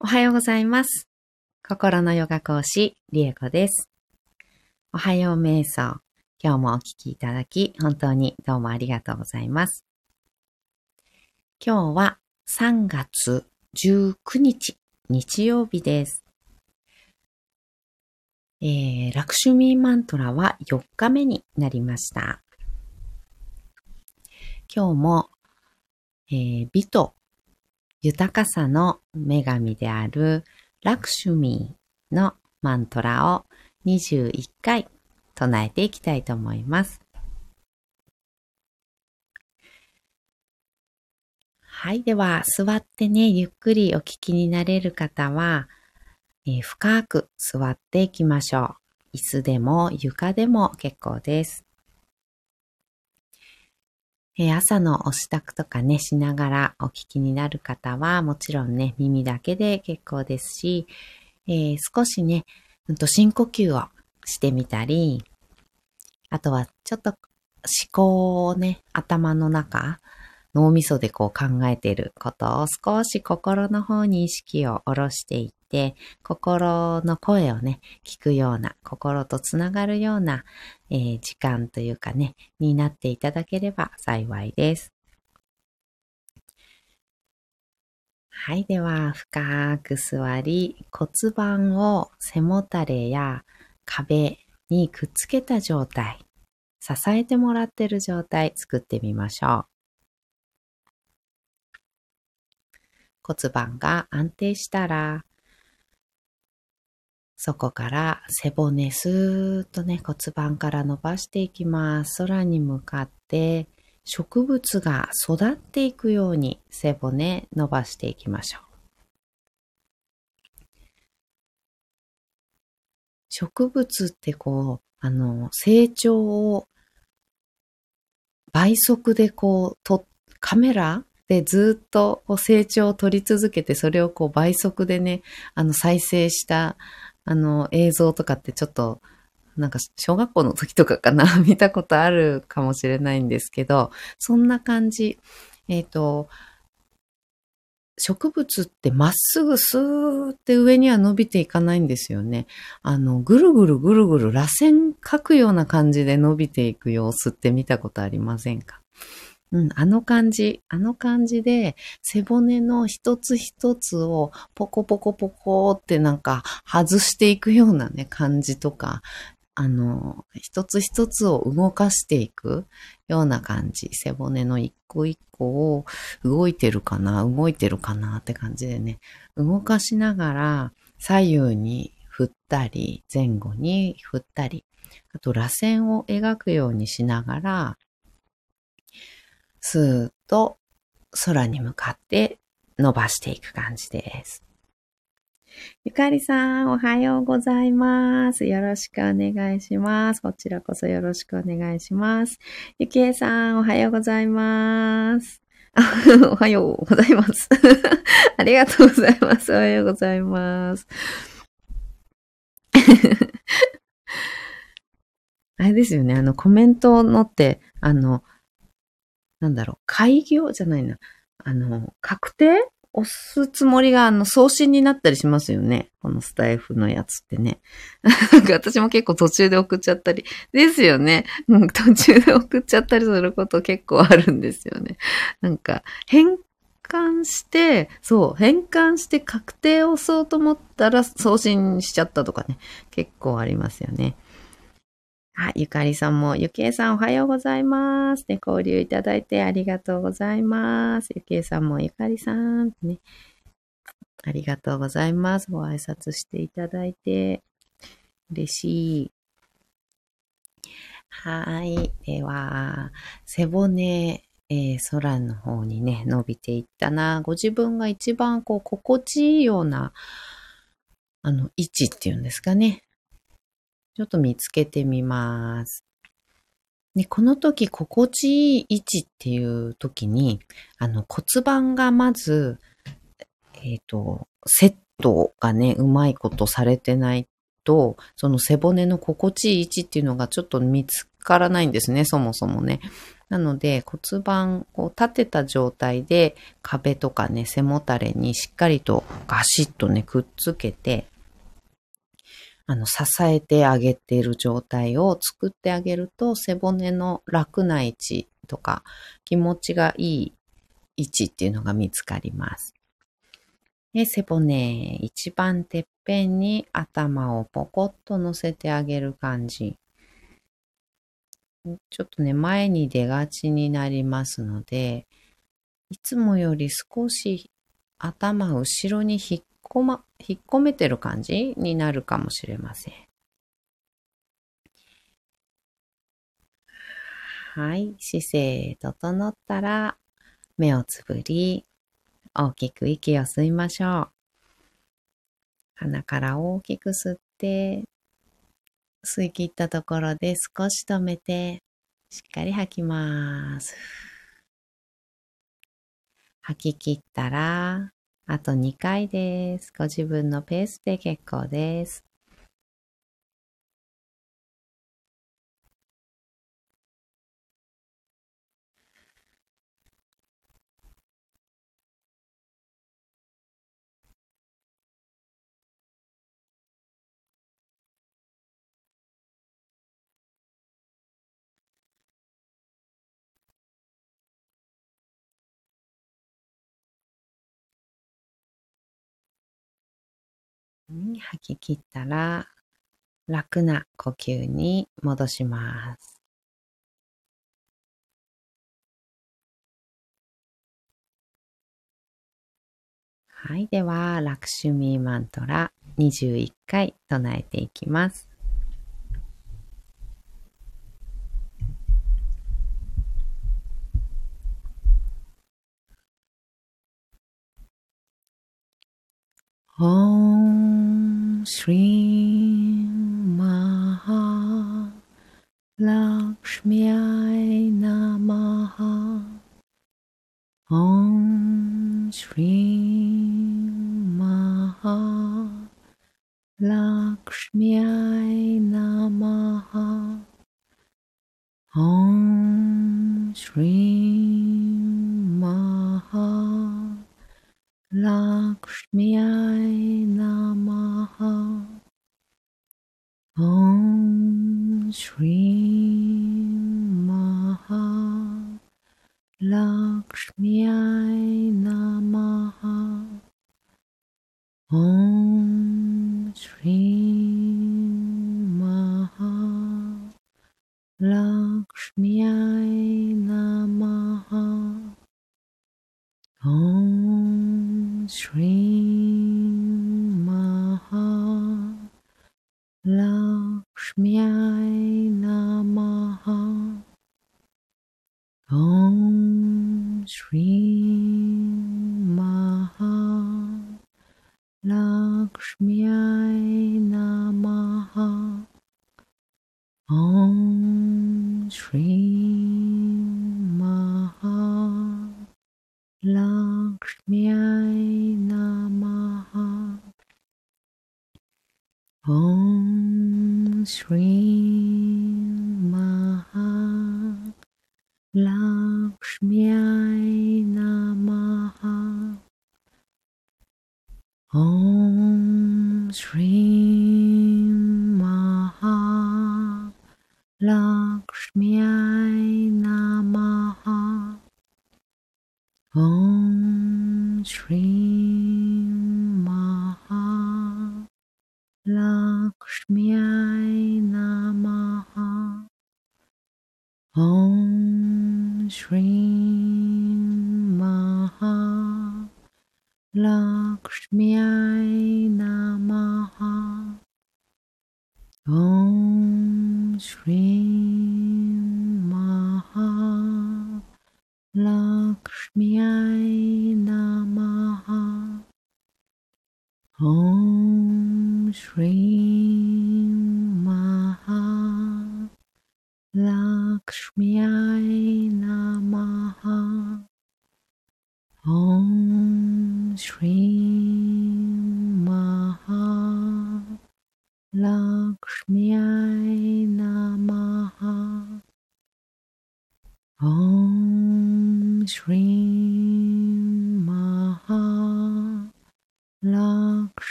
おはようございます。心のヨガ講師、リエコです。おはよう瞑想。今日もお聞きいただき、本当にどうもありがとうございます。今日は3月19日、日曜日です。えー、ラクシュミーマントラは4日目になりました。今日も、えー美と豊かさの女神であるラクシュミーのマントラを21回唱えていきたいと思います。はい。では、座ってね、ゆっくりお聞きになれる方は、えー深く座っていきましょう。椅子でも床でも結構です。朝のお支度とかね、しながらお聞きになる方は、もちろんね、耳だけで結構ですし、えー少しね、うんと深呼吸をしてみたり、あとはちょっと思考をね、頭の中、脳みそでこう考えていることを少し心の方に意識を下ろしていって、心の声をね、聞くような、心とつながるような、えー時間というかね、になっていただければ幸いです。はい。では、深く座り、骨盤を背もたれや壁にくっつけた状態、支えてもらってる状態作ってみましょう。骨盤が安定したら、そこから背骨スーッとね骨盤から伸ばしていきます。空に向かって植物が育っていくように背骨伸ばしていきましょう。植物ってこう、あの、成長を倍速でこう、と、カメラでずっとこう成長を撮り続けて、それをこう倍速でね、あの、再生した、あの、映像とかってちょっと、なんか小学校の時とかかな 見たことあるかもしれないんですけど、そんな感じ。えっ、と、植物ってまっすぐスーって上には伸びていかないんですよね。あの、ぐるぐるぐるぐる螺旋描くような感じで伸びていく様子って見たことありませんか？うん、あの感じ、あの感じで背骨の一つ一つをポコポコポコってなんか外していくようなね、感じとか、あの、一つ一つを動かしていくような感じ。背骨の一個一個を動いてるかな動いてるかなって感じでね、動かしながら左右に振ったり、前後に振ったり、あと螺旋を描くようにしながら、スーッと空に向かって伸ばしていく感じです。ゆかりさん、おはようございます。よろしくお願いします。こちらこそよろしくお願いします。ゆきえさん、おはようございます。おはようございます。ありがとうございます。おはようございます。あれですよね、あの、コメントのって、あの、なんだろう、開業じゃないな。あの、確定押すつもりが、あの、送信になったりしますよね。このスタイフのやつってね。なんか私も結構途中で送っちゃったり。ですよね。うん、途中で送っちゃったりすること結構あるんですよね。なんか、変換して、そう、変換して確定を押そうと思ったら送信しちゃったとかね。結構ありますよね。はい、ゆかりさんも、ゆきえさんおはようございます。ね、交流いただいてありがとうございます。ゆきえさんも、ゆかりさん、ね、ありがとうございます。ご挨拶していただいて、嬉しい。はい。では、背骨、えー空の方にね、伸びていったな。ご自分が一番こう、心地いいような、あの、位置っていうんですかね。ちょっと見つけてみます。で、この時、心地いい位置っていう時に、あの骨盤がまず、えっ、と、セットがね、うまいことされてないと、その背骨の心地いい位置っていうのがちょっと見つからないんですね、そもそもね。なので骨盤を立てた状態で壁とかね、背もたれにしっかりとガシッとね、くっつけて、あの、支えてあげている状態を作ってあげると、背骨の楽な位置とか、気持ちがいい位置っていうのが見つかります。で背骨、一番てっぺんに頭をポコッと乗せてあげる感じ。ちょっとね、前に出がちになりますので、いつもより少し頭後ろに引っ込ま、引っ込めてる感じになるかもしれません。はい。姿勢整ったら、目をつぶり、大きく息を吸いましょう。鼻から大きく吸って、吸い切ったところで少し止めて、しっかり吐きます。吐き切ったら、あと2回です。ご自分のペースで結構です。吐き切ったら楽な呼吸に戻します。はい。では、ラクシュミーマントラ21回唱えていきます。Om Shri Maha Lakshmi Namaha Om Shri Maha Lakshmi Namaha Om Shri Maha Namaha Om Shri Om Shri Shri Maha Lakshmi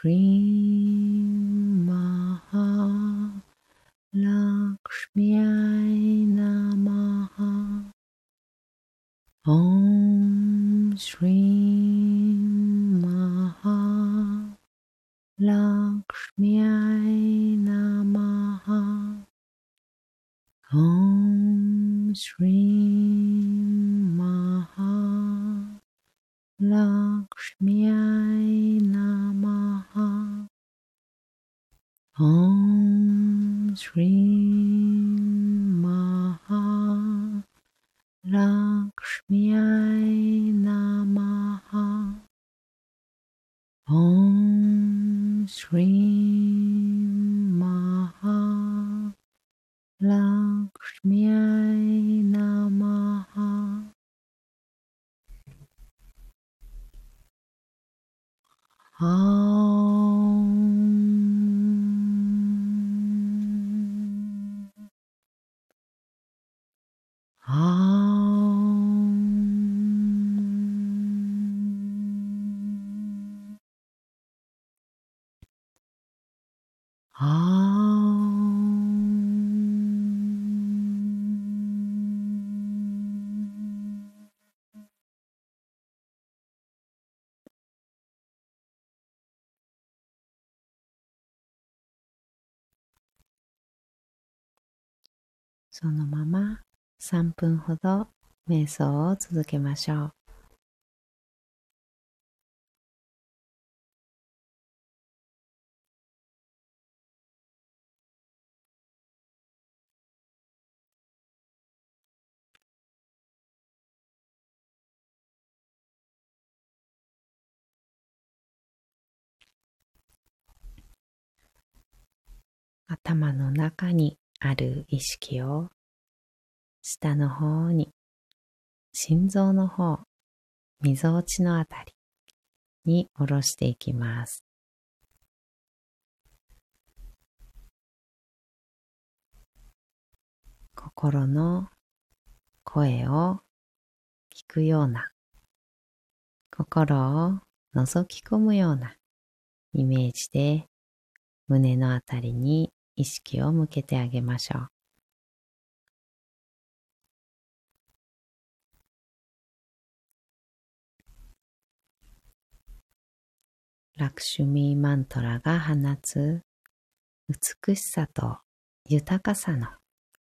Three. Om Shri そのまま3分ほど瞑想を続けましょう。頭の中にある意識を下の方に心臓の方みぞおちのあたりに下ろしていきます。心の声を聞くような心を覗き込むようなイメージで胸のあたりに意識を向けてあげましょう。ラクシュミーマントラが放つ美しさと豊かさの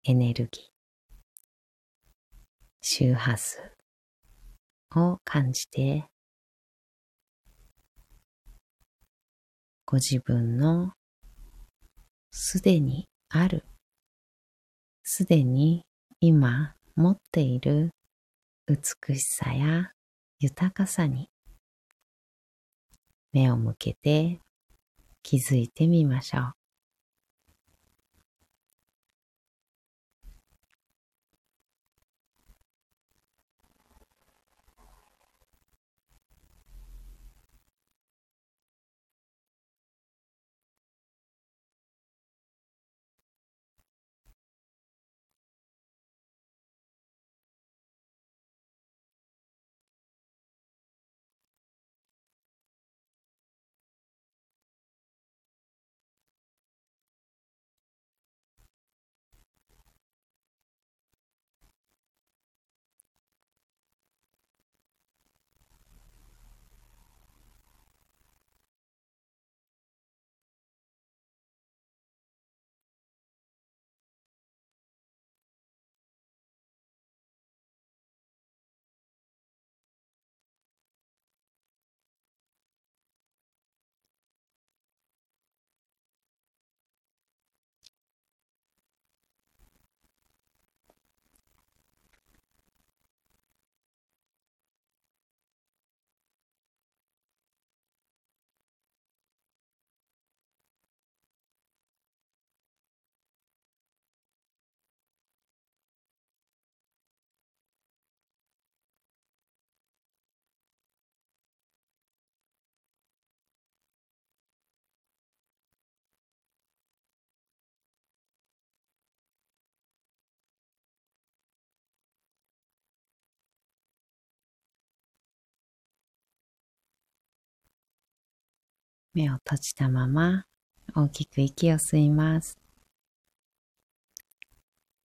エネルギー、周波数を感じて、ご自分のすでにある、すでに今持っている美しさや豊かさに目を向けて気づいてみましょう。目を閉じたまま大きく息を吸います。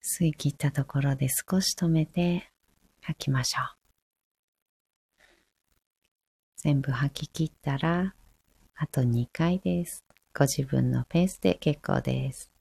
吸い切ったところで少し止めて吐きましょう。全部吐き切ったら、あと2回です。ご自分のペースで結構です。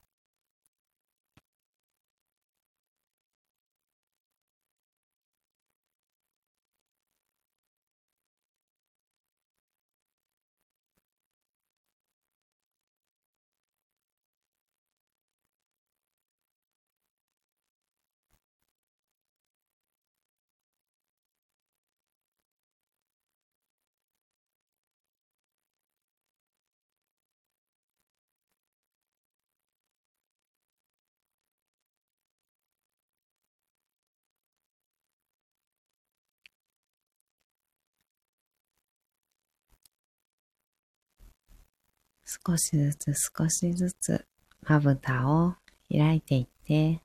少しずつ少しずつまぶたを開いていって、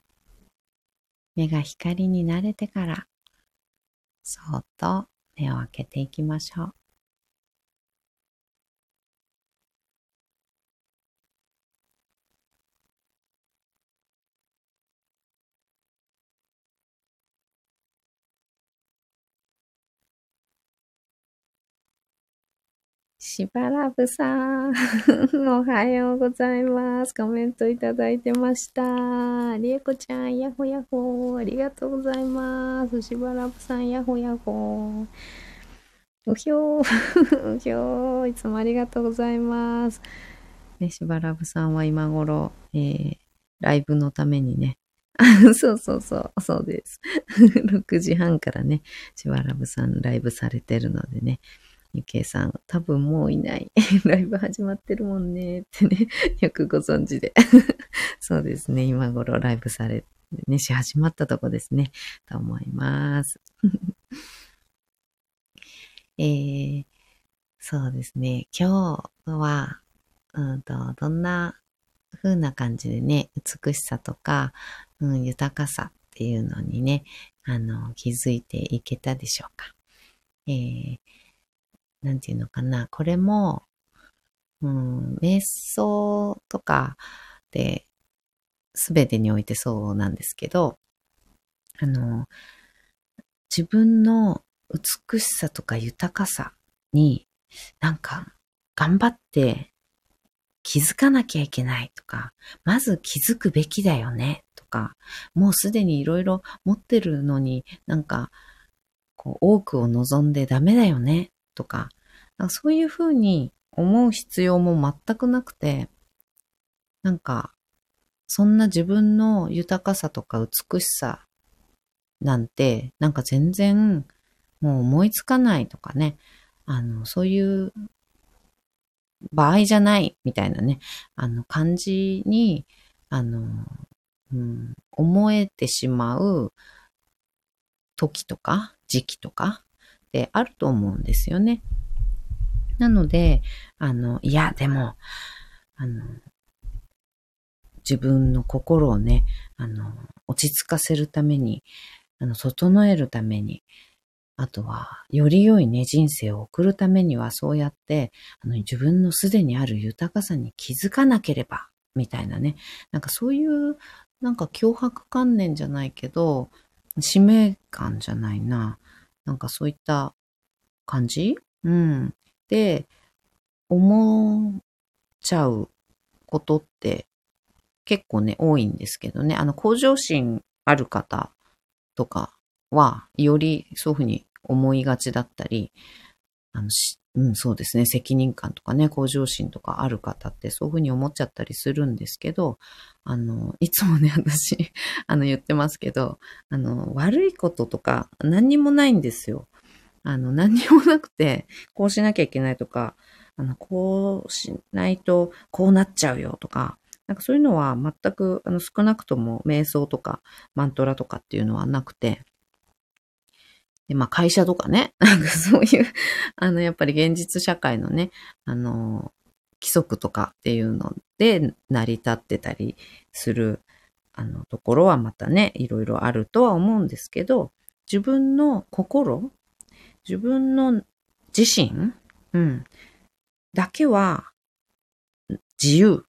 目が光に慣れてから、そっと目を開けていきましょう。しばらぶさん、おはようございます。コメントいただいてました。りえこちゃん、やほやほありがとうございます。しばらぶさん、やほやほうひょー、うひょー、いつもありがとうございます。ね、しばらぶさんは今頃、えー、ライブのためにね、そうそうそう、そうです。6時半からね、しばらぶさんライブされてるのでね、ゆけいさん、多分もういない。ライブ始まってるもんね。ってね、よくご存知で。そうですね。今頃ライブされ、ね、し始まったとこですね。と思います。えー、そうですね。今日は、うんと、どんな風な感じでね、美しさとか、うん、豊かさっていうのにね、あの、気づいていけたでしょうか。えー、なんていうのかな、これも、うん、瞑想とかで、すべてにおいてそうなんですけど、あの、自分の美しさとか豊かさに、なんか、頑張って気づかなきゃいけないとか、まず気づくべきだよねとか、もうすでにいろいろ持ってるのになんか、こう、多くを望んでダメだよねとか、かそういうふうに思う必要も全くなくて、なんか、そんな自分の豊かさとか美しさなんて、なんか全然もう思いつかないとかね、あの、そういう場合じゃないみたいなね、あの感じに、あの、うん、思えてしまう時とか時期とかってあると思うんですよね。なので、あの、いや、でも、あの、自分の心をね、あの、落ち着かせるために、あの、整えるために、あとは、より良いね、人生を送るためには、そうやって、あの、自分のすでにある豊かさに気づかなければ、みたいなね。なんかそういう、なんか脅迫観念じゃないけど、使命感じゃないな。なんかそういった感じ？うん。で思っちゃうことって結構ね、多いんですけどね。あの、向上心ある方とかは、よりそういうふうに思いがちだったり、あのし、うん、そうですね。責任感とかね、向上心とかある方ってそういうふうに思っちゃったりするんですけど、あの、いつもね、私、あの、言ってますけど、あの、悪いこととか何にもないんですよ。あの、何にもなくて、こうしなきゃいけないとか、あの、こうしないとこうなっちゃうよとか、なんかそういうのは全く、あの、少なくとも瞑想とかマントラとかっていうのはなくて、で、まあ会社とかね、なんかそういう、あの、やっぱり現実社会のね、あの、規則とかっていうので成り立ってたりする、あの、ところはまたね、いろいろあるとは思うんですけど、自分の心自分の自身、うん、だけは自由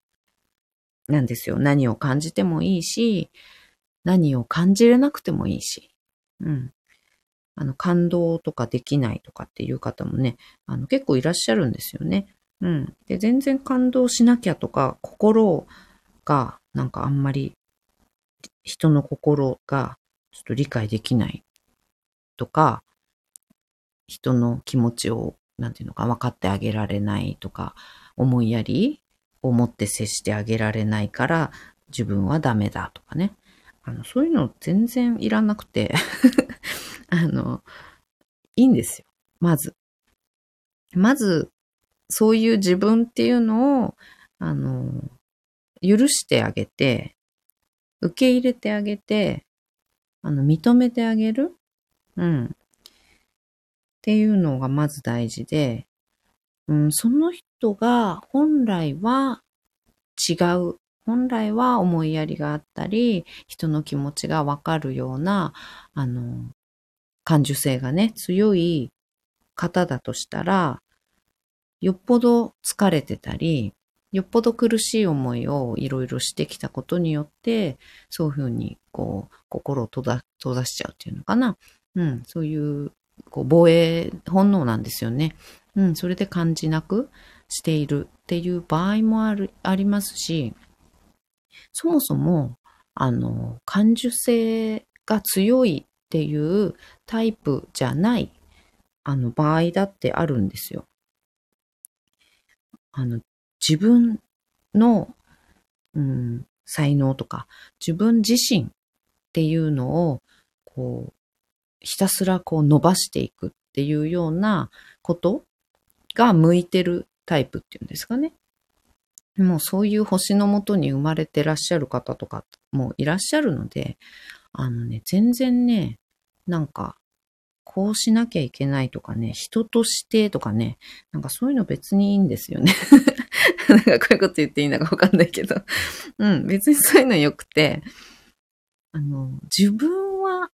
なんですよ。何を感じてもいいし、何を感じれなくてもいいし。うん。あの、感動とかできないとかっていう方もね、あの、結構いらっしゃるんですよね。うん。で、全然感動しなきゃとか、心が、なんかあんまり、人の心がちょっと理解できないとか、人の気持ちを、なんていうのか、分かってあげられないとか、思いやりを持って接してあげられないから、自分はダメだとかね。あの、そういうの全然いらなくて あの、いいんですよ。まず。まず、そういう自分っていうのを、あの、許してあげて、受け入れてあげて、あの、認めてあげる。うん。っていうのがまず大事で、うん、その人が本来は違う。本来は思いやりがあったり、人の気持ちがわかるような、あの、感受性がね、強い方だとしたら、よっぽど疲れてたり、よっぽど苦しい思いをいろいろしてきたことによって、そういうふうに、こう、心を閉ざ閉ざしちゃうっていうのかな。うん、そういう、こう、防衛本能なんですよね。うん、それで感じなくしているっていう場合もある、ありますし、そもそも、あの、感受性が強いっていうタイプじゃない、あの、場合だってあるんですよ。あの、自分の、うん、才能とか、自分自身っていうのを、こう、ひたすらこう伸ばしていくっていうようなことが向いてるタイプっていうんですかね。もうそういう星のもとに生まれてらっしゃる方とかもいらっしゃるので、あのね、全然ね、なんか、こうしなきゃいけないとかね、人としてとかね、なんかそういうの別にいいんですよね。なんかこういうこと言っていいのかわかんないけど。うん、別にそういうの良くて、あの、自分は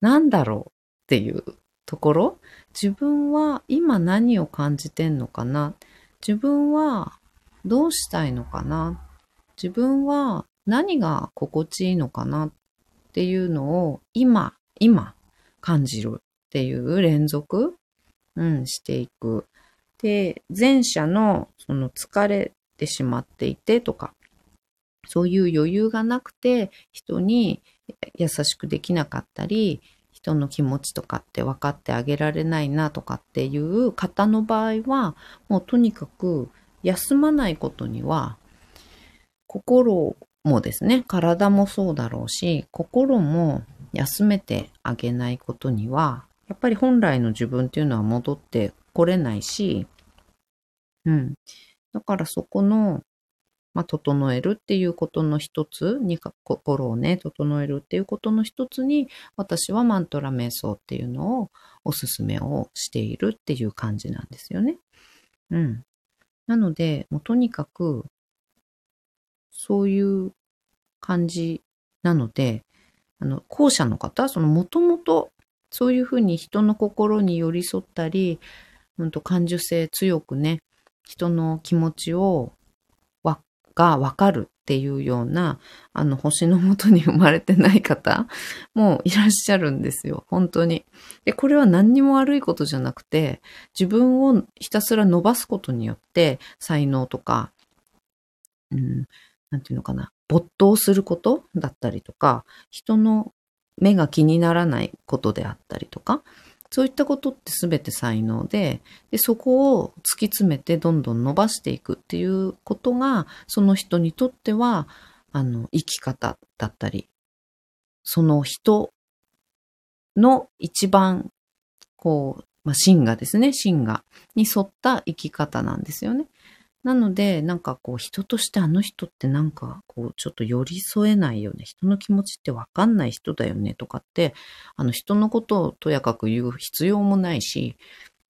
何だろうっていうところ？自分は今何を感じてんのかな？自分はどうしたいのかな？自分は何が心地いいのかな？っっていうのを今、今感じるっていう連続、うん、していく。で、前者のその疲れてしまっていてとか、そういう余裕がなくて人に優しくできなかったり、人の気持ちとかって分かってあげられないなとかっていう方の場合は、もうとにかく休まないことには、心もですね、体もそうだろうし、心も休めてあげないことには、やっぱり本来の自分っていうのは戻ってこれないし、うん。だからそこのまあ、整えるっていうことの一つに、心をね、整えるっていうことの一つに、私はマントラ瞑想っていうのをおすすめをしているっていう感じなんですよね。うん。なので、もうとにかく、そういう感じなので、あの、後者の方、そのもともとそういうふうに人の心に寄り添ったり、うんと感受性強くね、人の気持ちをわがわかるっていうような、あの、星のもとに生まれてない方 もいらっしゃるんですよ。本当に。で、これは何にも悪いことじゃなくて、自分をひたすら伸ばすことによって、才能とか、うん、なんていうのかな、没頭することだったりとか、人の目が気にならないことであったりとか、そういったことって全て才能でで、そこを突き詰めてどんどん伸ばしていくっていうことが、その人にとっては、あの、生き方だったり、その人の一番、こう、まあ、芯がですね、芯が、に沿った生き方なんですよね。なので、なんかこう人としてあの人ってなんかこうちょっと寄り添えないよね。人の気持ちってわかんない人だよねとかって、あの人のことをとやかく言う必要もないし、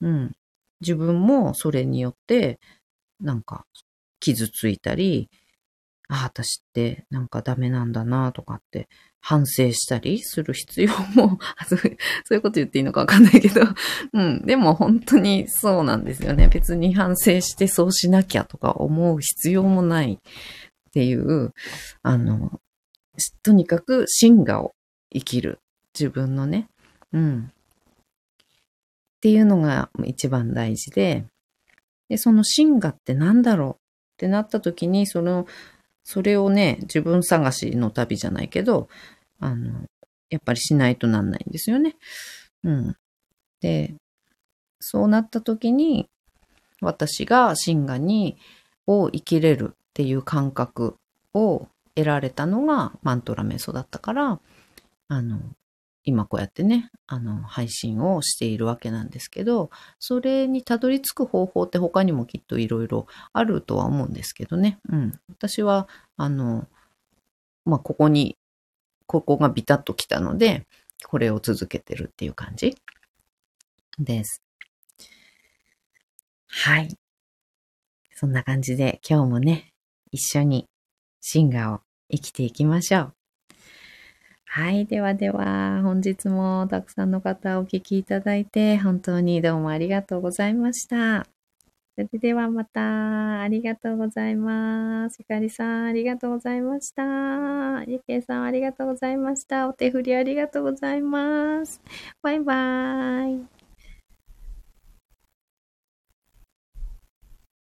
うん。自分もそれによってなんか傷ついたり、あ、私ってなんかダメなんだなとかって反省したりする必要も そう、いうこと言っていいのかわかんないけど、うん。でも本当にそうなんですよね。別に反省してそうしなきゃとか思う必要もないっていう、あの、とにかく真我を生きる。自分のね。うん。っていうのが一番大事で、で、その真我って何だろうってなった時に、その、それをね、自分探しの旅じゃないけど、あの、やっぱりしないとなんないんですよね。うん。で、そうなった時に、私が神ガに、を生きれるっていう感覚を得られたのがマントラ瞑想だったから、あの、今こうやってね、あの、配信をしているわけなんですけど、それにたどり着く方法って他にもきっといろいろあるとは思うんですけどね。うん。私は、あの、まあ、ここに、ここがビタッときたので、これを続けてるっていう感じです。はい。そんな感じで今日もね、一緒にシンガーを生きていきましょう。はい。ではでは、本日もたくさんの方お聞きいただいて、本当にどうもありがとうございました。それではまた、ありがとうございます。ゆかりさん、ありがとうございました。ゆけいさん、ありがとうございました。お手振りありがとうございます。バイバーイ。